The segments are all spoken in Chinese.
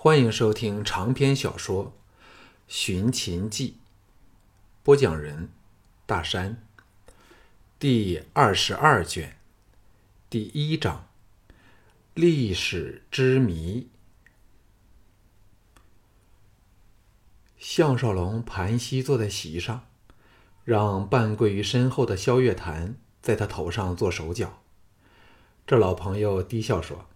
欢迎收听长篇小说《寻秦记》，播讲人：大山。第二十二卷，第一章：历史之谜。项少龙盘膝坐在席上，让半跪于身后的萧月潭在他头上做手脚。这老朋友低笑说：“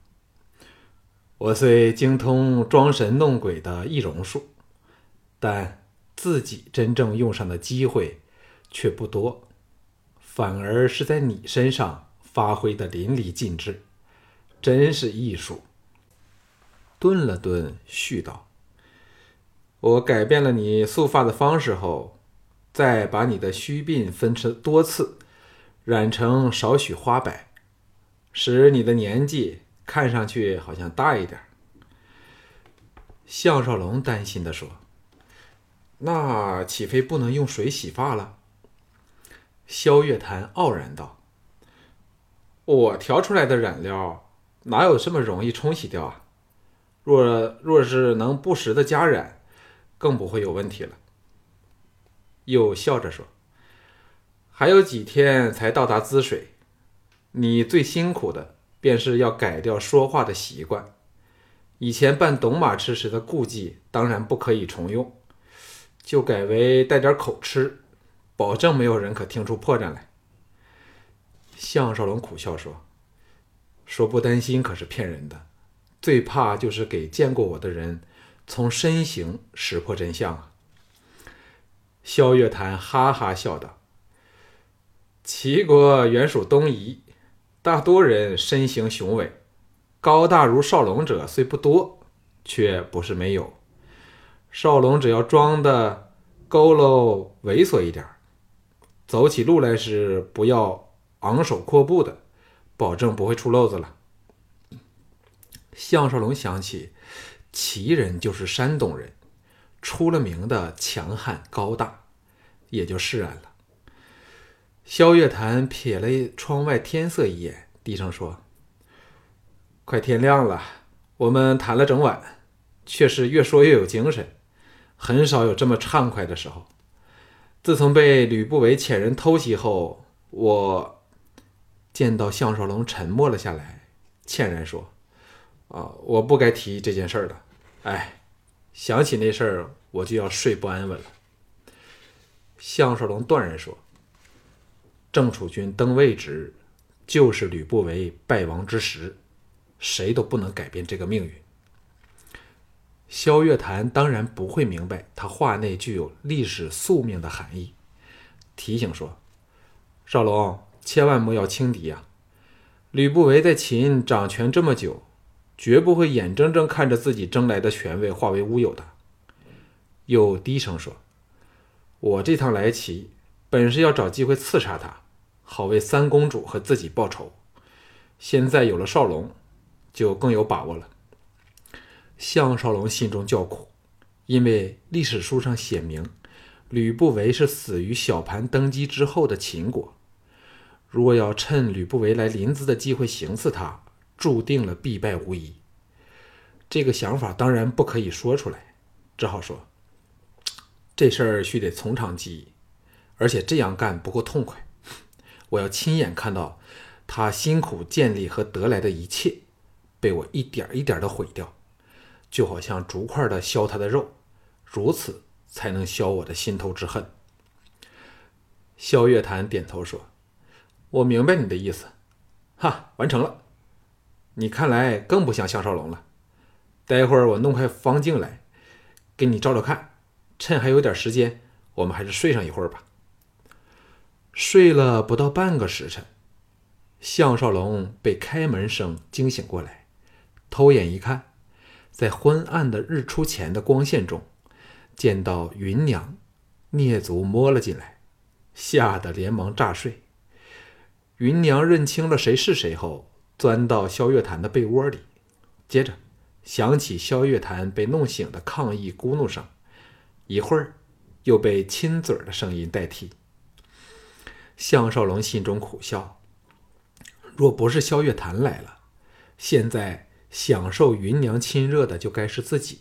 我虽精通装神弄鬼的易容术，但自己真正用上的机会却不多。”反而是在你身上发挥的淋漓尽致，真是艺术。顿了顿，续道：“我改变了你束发的方式后，再把你的须鬓分成多次，染成少许花白，使你的年纪看上去好像大一点。”项少龙担心的说：“那岂非不能用水洗发了？”萧月潭傲然道：“我调出来的染料哪有这么容易冲洗掉啊？若若是能不时的加染，更不会有问题了。”又笑着说：“还有几天才到达滋水，你最辛苦的便是要改掉说话的习惯。以前扮董马痴时的顾忌当然不可以重用，就改为带点口吃。”保证没有人可听出破绽来。项少龙苦笑说：“说不担心可是骗人的，最怕就是给见过我的人从身形识破真相啊。”萧月潭哈哈笑道：“齐国原属东夷，大多人身形雄伟，高大如少龙者虽不多，却不是没有。少龙只要装的佝偻猥琐一点。”走起路来时，不要昂首阔步的，保证不会出漏子了。项少龙想起，齐人就是山东人，出了名的强悍高大，也就释然了。萧月潭瞥了窗外天色一眼，低声说：“快天亮了，我们谈了整晚，却是越说越有精神，很少有这么畅快的时候。”自从被吕不韦遣人偷袭后，我见到项少龙沉默了下来，歉然说：“啊，我不该提这件事的。哎，想起那事儿，我就要睡不安稳了。”项少龙断然说：“郑楚军登位之日，就是吕不韦败亡之时，谁都不能改变这个命运。”萧月潭当然不会明白他话内具有历史宿命的含义，提醒说：“少龙，千万莫要轻敌呀！吕不韦在秦掌权这么久，绝不会眼睁睁看着自己争来的权位化为乌有的。”又低声说：“我这趟来齐，本是要找机会刺杀他，好为三公主和自己报仇。现在有了少龙，就更有把握了。”项少龙心中叫苦，因为历史书上写明，吕不韦是死于小盘登基之后的秦国。如果要趁吕不韦来临淄的机会行刺他，注定了必败无疑。这个想法当然不可以说出来，只好说：“这事儿须得从长计议，而且这样干不够痛快。我要亲眼看到他辛苦建立和得来的一切，被我一点一点的毁掉。”就好像竹块的削他的肉，如此才能消我的心头之恨。萧月潭点头说：“我明白你的意思，哈，完成了。你看来更不像项少龙了。待会儿我弄块方镜来，给你照照看。趁还有点时间，我们还是睡上一会儿吧。”睡了不到半个时辰，项少龙被开门声惊醒过来，偷眼一看。在昏暗的日出前的光线中，见到芸娘蹑足摸了进来，吓得连忙诈睡。芸娘认清了谁是谁后，钻到萧月潭的被窝里，接着响起萧月潭被弄醒的抗议咕哝声，一会儿又被亲嘴的声音代替。项少龙心中苦笑，若不是萧月潭来了，现在。享受芸娘亲热的就该是自己，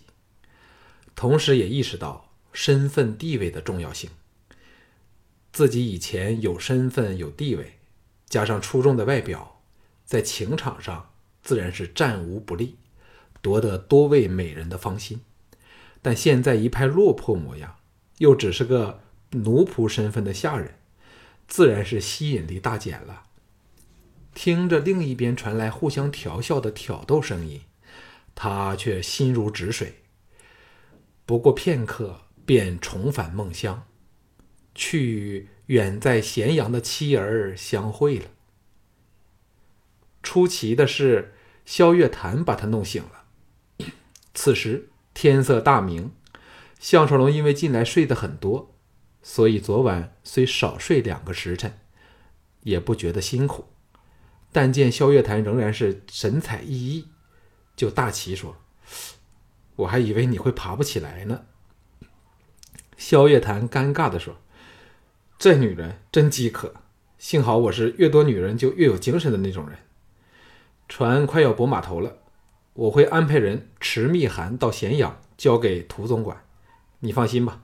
同时也意识到身份地位的重要性。自己以前有身份有地位，加上出众的外表，在情场上自然是战无不利，夺得多位美人的芳心。但现在一派落魄模样，又只是个奴仆身份的下人，自然是吸引力大减了。听着另一边传来互相调笑的挑逗声音，他却心如止水。不过片刻，便重返梦乡，去远在咸阳的妻儿相会了。出奇的是，萧月潭把他弄醒了。此时天色大明，项少龙因为近来睡得很多，所以昨晚虽少睡两个时辰，也不觉得辛苦。但见萧月潭仍然是神采奕奕，就大奇说：“我还以为你会爬不起来呢。”萧月潭尴尬的说：“这女人真饥渴，幸好我是越多女人就越有精神的那种人。船快要泊码头了，我会安排人持密函到咸阳交给涂总管。你放心吧，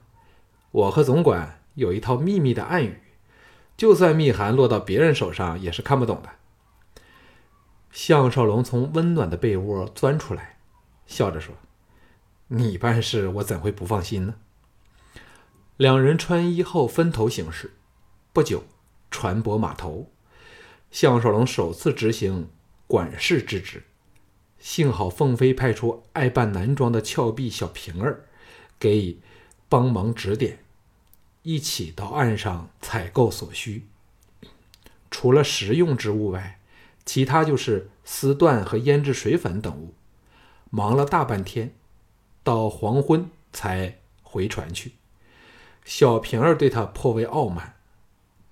我和总管有一套秘密的暗语，就算密函落到别人手上也是看不懂的。”项少龙从温暖的被窝钻出来，笑着说：“你办事，我怎会不放心呢？”两人穿衣后分头行事。不久，船舶码头，项少龙首次执行管事之职。幸好凤飞派出爱扮男装的峭壁小平儿，给帮忙指点，一起到岸上采购所需。除了食用之物外，其他就是丝缎和腌制水粉等物，忙了大半天，到黄昏才回船去。小平儿对他颇为傲慢，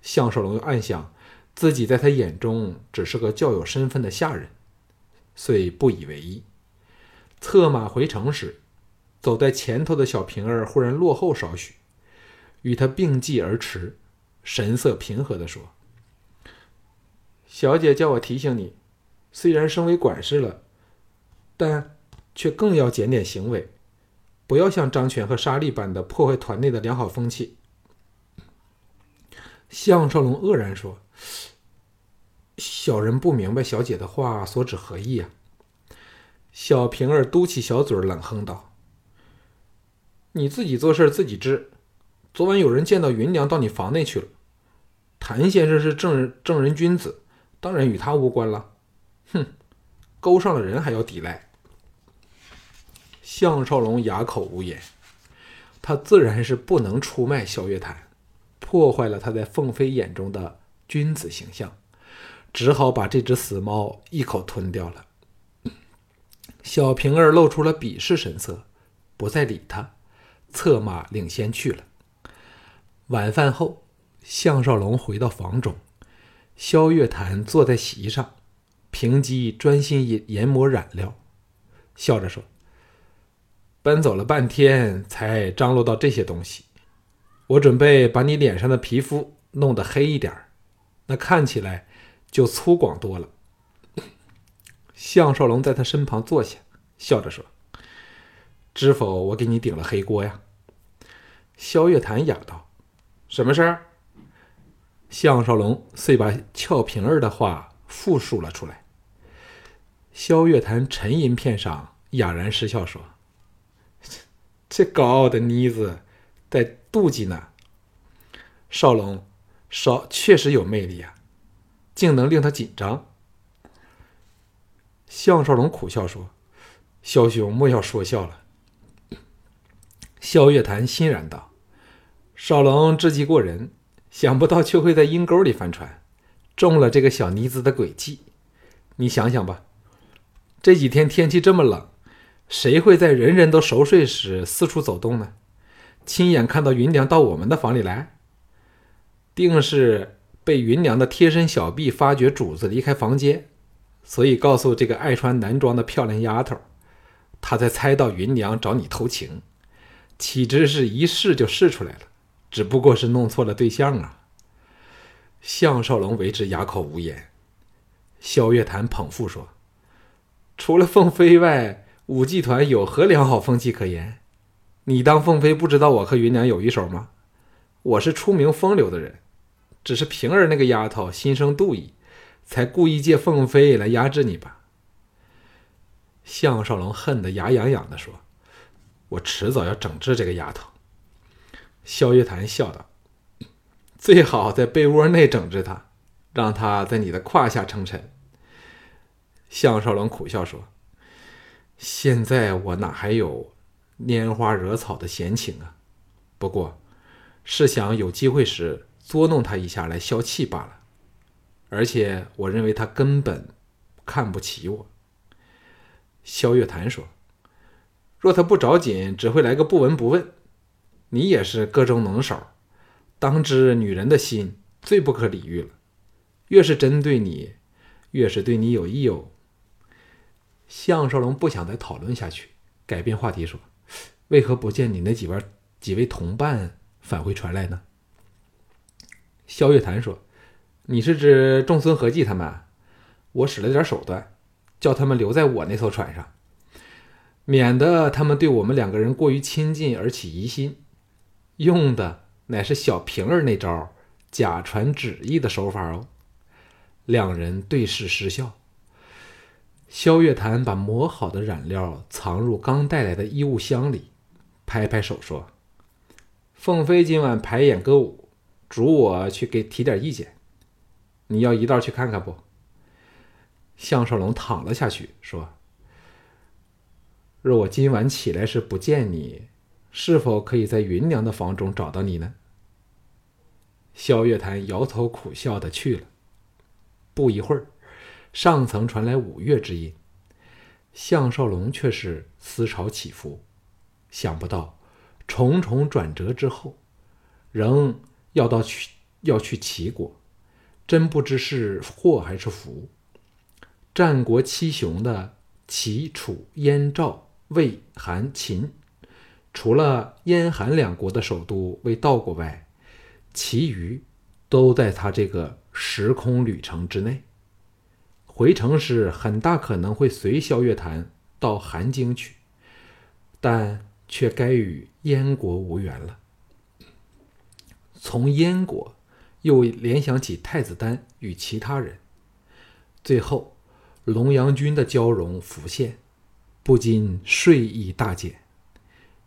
项少龙又暗想自己在他眼中只是个较有身份的下人，遂不以为意。策马回城时，走在前头的小平儿忽然落后少许，与他并继而驰，神色平和地说。小姐叫我提醒你，虽然升为管事了，但却更要检点行为，不要像张全和沙利般的破坏团内的良好风气。项少龙愕然说：“小人不明白小姐的话所指何意啊？”小平儿嘟起小嘴，冷哼道：“你自己做事自己知。昨晚有人见到云娘到你房内去了，谭先生是正人正人君子。”当然与他无关了，哼，勾上了人还要抵赖。项少龙哑口无言，他自然是不能出卖萧月潭，破坏了他在凤飞眼中的君子形象，只好把这只死猫一口吞掉了。小平儿露出了鄙视神色，不再理他，策马领先去了。晚饭后，项少龙回到房中。萧月潭坐在席上，平机专心研研磨染料，笑着说：“奔走了半天，才张罗到这些东西。我准备把你脸上的皮肤弄得黑一点那看起来就粗犷多了。”项少龙在他身旁坐下，笑着说：“知否，我给你顶了黑锅呀？”萧月潭哑道：“什么事儿？”项少龙遂把俏平儿的话复述了出来。萧月潭沉吟片上，哑然失笑说：“这高傲的妮子在妒忌呢。少龙，少确实有魅力啊，竟能令他紧张。”项少龙苦笑说：“萧兄莫要说笑了。”萧月潭欣然道：“少龙智计过人。”想不到却会在阴沟里翻船，中了这个小妮子的诡计。你想想吧，这几天天气这么冷，谁会在人人都熟睡时四处走动呢？亲眼看到云娘到我们的房里来，定是被云娘的贴身小婢发觉主子离开房间，所以告诉这个爱穿男装的漂亮丫头，她才猜到云娘找你偷情，岂知是一试就试出来了。只不过是弄错了对象啊！项少龙为之哑口无言。萧月潭捧腹说：“除了凤飞外，武技团有何良好风气可言？你当凤飞不知道我和芸娘有一手吗？我是出名风流的人，只是平儿那个丫头心生妒意，才故意借凤飞来压制你吧。”项少龙恨得牙痒痒的说：“我迟早要整治这个丫头。”萧月潭笑道：“最好在被窝内整治她，让她在你的胯下称臣。”项少龙苦笑说：“现在我哪还有拈花惹草的闲情啊？不过，是想有机会时捉弄她一下来消气罢了。而且，我认为他根本看不起我。”萧月潭说：“若他不着紧，只会来个不闻不问。你也是个中能手，当知女人的心最不可理喻了。越是针对你，越是对你有益哦。”项少龙不想再讨论下去，改变话题说：“为何不见你那几位几位同伴返回船来呢？”萧月潭说：“你是指仲孙和纪他们？我使了点手段。”叫他们留在我那艘船上，免得他们对我们两个人过于亲近而起疑心。用的乃是小平儿那招假传旨意的手法哦。两人对视失笑。萧月潭把磨好的染料藏入刚带来的衣物箱里，拍拍手说：“凤飞今晚排演歌舞，嘱我去给提点意见。你要一道去看看不？”项少龙躺了下去，说：“若我今晚起来时不见你，是否可以在芸娘的房中找到你呢？”萧月潭摇头苦笑的去了。不一会儿，上层传来五月之音，项少龙却是思潮起伏，想不到重重转折之后，仍要到去要去齐国，真不知是祸还是福。战国七雄的齐、楚、燕、赵、魏、韩、秦，除了燕、韩两国的首都未到过外，其余都在他这个时空旅程之内。回程时很大可能会随萧月潭到韩京去，但却该与燕国无缘了。从燕国又联想起太子丹与其他人，最后。龙阳君的交融浮现，不禁睡意大减。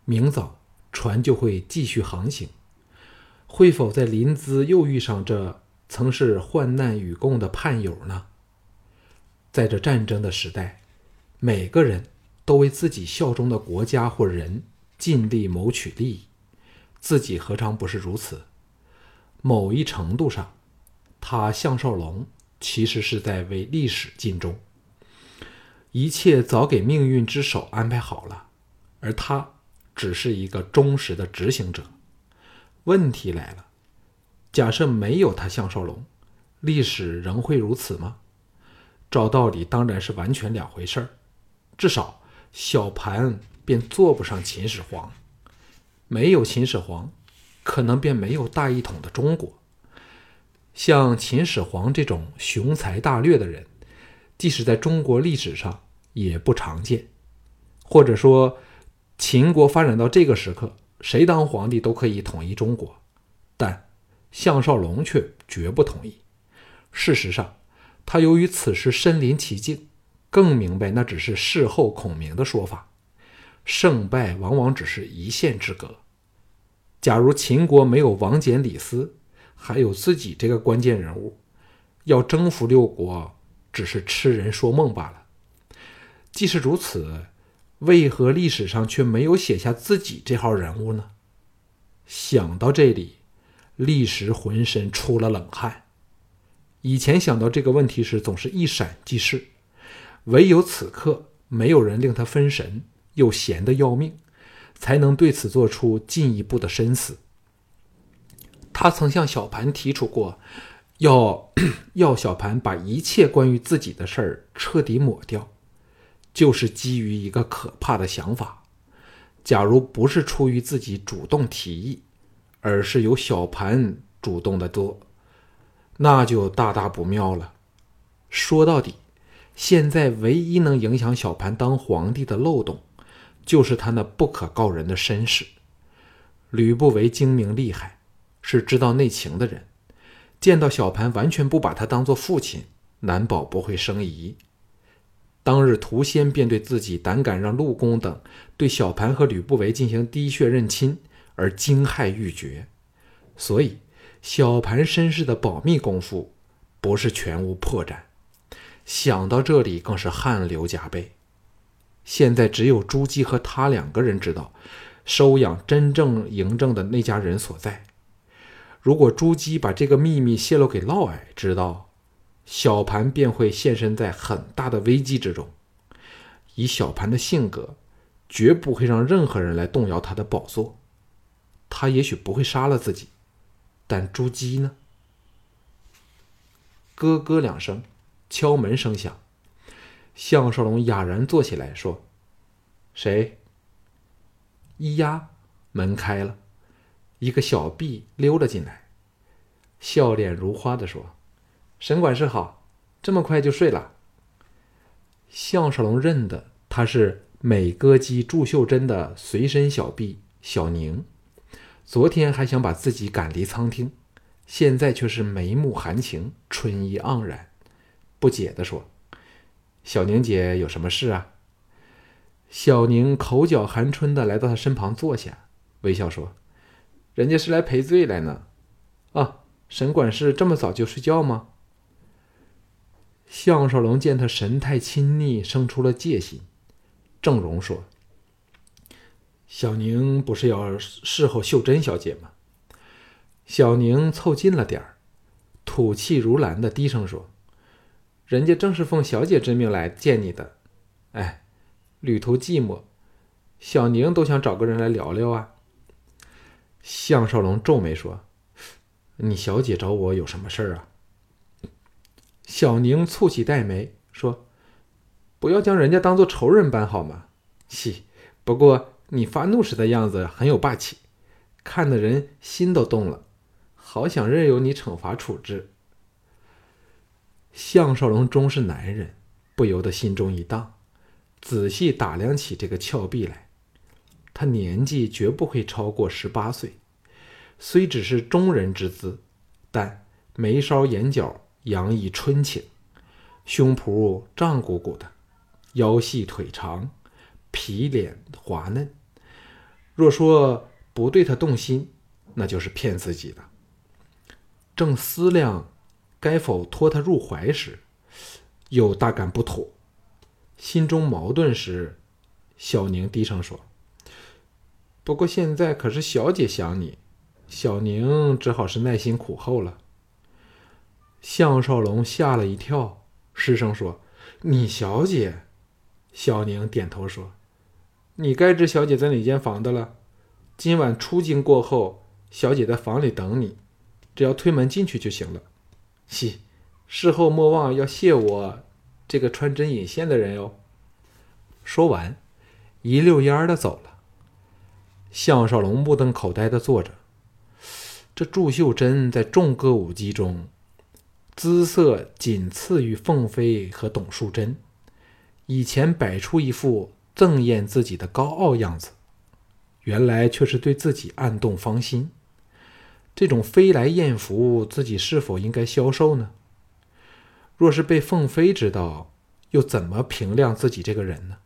明早船就会继续航行，会否在临淄又遇上这曾是患难与共的叛友呢？在这战争的时代，每个人都为自己效忠的国家或人尽力谋取利益，自己何尝不是如此？某一程度上，他项少龙其实是在为历史尽忠。一切早给命运之手安排好了，而他只是一个忠实的执行者。问题来了，假设没有他项少龙，历史仍会如此吗？照道理当然是完全两回事儿。至少小盘便做不上秦始皇，没有秦始皇，可能便没有大一统的中国。像秦始皇这种雄才大略的人。即使在中国历史上也不常见，或者说，秦国发展到这个时刻，谁当皇帝都可以统一中国，但项少龙却绝不同意。事实上，他由于此时身临其境，更明白那只是事后孔明的说法，胜败往往只是一线之隔。假如秦国没有王翦、李斯，还有自己这个关键人物，要征服六国。只是痴人说梦罢了。既是如此，为何历史上却没有写下自己这号人物呢？想到这里，历史浑身出了冷汗。以前想到这个问题时，总是一闪即逝，唯有此刻，没有人令他分神，又闲得要命，才能对此做出进一步的深思。他曾向小盘提出过。要 要小盘把一切关于自己的事儿彻底抹掉，就是基于一个可怕的想法：假如不是出于自己主动提议，而是由小盘主动的做，那就大大不妙了。说到底，现在唯一能影响小盘当皇帝的漏洞，就是他那不可告人的身世。吕不韦精明厉害，是知道内情的人，见到小盘完全不把他当做父亲，难保不会生疑。当日屠仙便对自己胆敢让陆公等对小盘和吕不韦进行滴血认亲而惊骇欲绝，所以小盘身世的保密功夫不是全无破绽。想到这里，更是汗流浃背。现在只有朱姬和他两个人知道收养真正嬴政的那家人所在。如果朱姬把这个秘密泄露给嫪毐知道，小盘便会现身在很大的危机之中。以小盘的性格，绝不会让任何人来动摇他的宝座。他也许不会杀了自己，但朱姬呢？咯咯两声，敲门声响。项少龙哑然坐起来，说：“谁？”咿呀，门开了，一个小婢溜了进来，笑脸如花的说。沈管事好，这么快就睡了。项少龙认得她是美歌姬祝秀珍的随身小婢小宁，昨天还想把自己赶离苍厅，现在却是眉目含情，春意盎然，不解的说：“小宁姐有什么事啊？”小宁口角含春的来到他身旁坐下，微笑说：“人家是来赔罪来呢。”啊，沈管事这么早就睡觉吗？项少龙见他神态亲昵，生出了戒心。郑荣说：“小宁不是要侍候秀珍小姐吗？”小宁凑近了点儿，吐气如兰的低声说：“人家正是奉小姐之命来见你的。哎，旅途寂寞，小宁都想找个人来聊聊啊。”项少龙皱眉说：“你小姐找我有什么事儿啊？”小宁蹙起黛眉说：“不要将人家当做仇人般好吗？”“嘻，不过你发怒时的样子很有霸气，看得人心都动了，好想任由你惩罚处置。”项少龙终是男人，不由得心中一荡，仔细打量起这个峭壁来。他年纪绝不会超过十八岁，虽只是中人之姿，但眉梢眼角。洋溢春情，胸脯胀鼓鼓的，腰细腿长，皮脸滑嫩。若说不对他动心，那就是骗自己的。正思量该否托他入怀时，又大感不妥，心中矛盾时，小宁低声说：“不过现在可是小姐想你，小宁只好是耐心苦候了。”项少龙吓了一跳，失声说：“你小姐。”小宁点头说：“你该知小姐在哪间房的了。今晚出京过后，小姐在房里等你，只要推门进去就行了。嘻，事后莫忘要谢我这个穿针引线的人哟。”说完，一溜烟的走了。项少龙目瞪口呆的坐着，这祝秀珍在众歌舞姬中。姿色仅次于凤飞和董淑贞，以前摆出一副赠艳自己的高傲样子，原来却是对自己暗动芳心。这种飞来艳福，自己是否应该消受呢？若是被凤飞知道，又怎么评量自己这个人呢？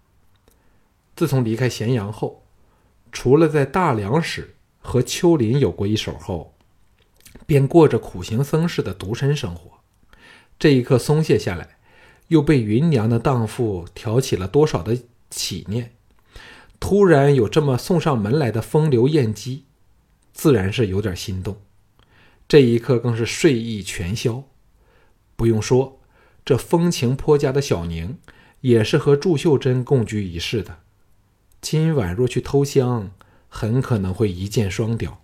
自从离开咸阳后，除了在大梁时和丘林有过一手后，便过着苦行僧似的独身生活。这一刻松懈下来，又被芸娘的荡妇挑起了多少的起念？突然有这么送上门来的风流艳姬，自然是有点心动。这一刻更是睡意全消。不用说，这风情颇佳的小宁，也是和祝秀珍共居一室的。今晚若去偷香，很可能会一箭双雕。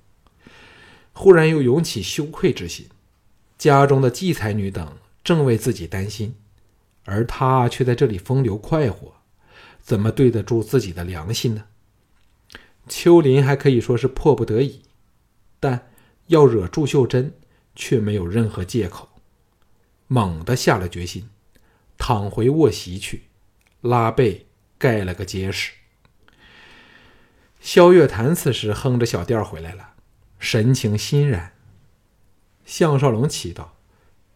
忽然又涌起羞愧之心，家中的继才女等。正为自己担心，而他却在这里风流快活，怎么对得住自己的良心呢？秋林还可以说是迫不得已，但要惹祝秀珍却没有任何借口。猛地下了决心，躺回卧席去，拉被盖了个结实。萧月潭此时哼着小调回来了，神情欣然。项少龙祈道：“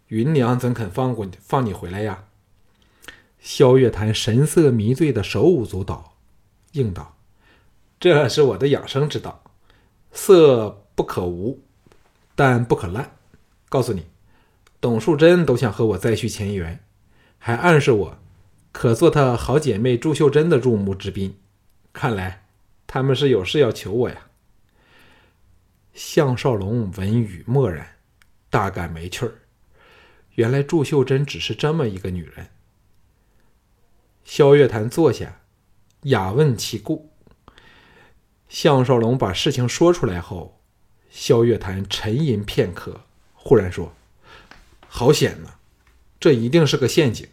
云娘怎肯放过你放你回来呀？”萧月潭神色迷醉的手舞足蹈，应道：“这是我的养生之道，色不可无，但不可滥。告诉你，董树贞都想和我再续前缘，还暗示我可做她好姐妹朱秀珍的入幕之宾。看来他们是有事要求我呀。”项少龙闻语默然，大感没趣儿。原来祝秀珍只是这么一个女人。萧月潭坐下，雅问其故。项少龙把事情说出来后，萧月潭沉吟片刻，忽然说：“好险呐，这一定是个陷阱。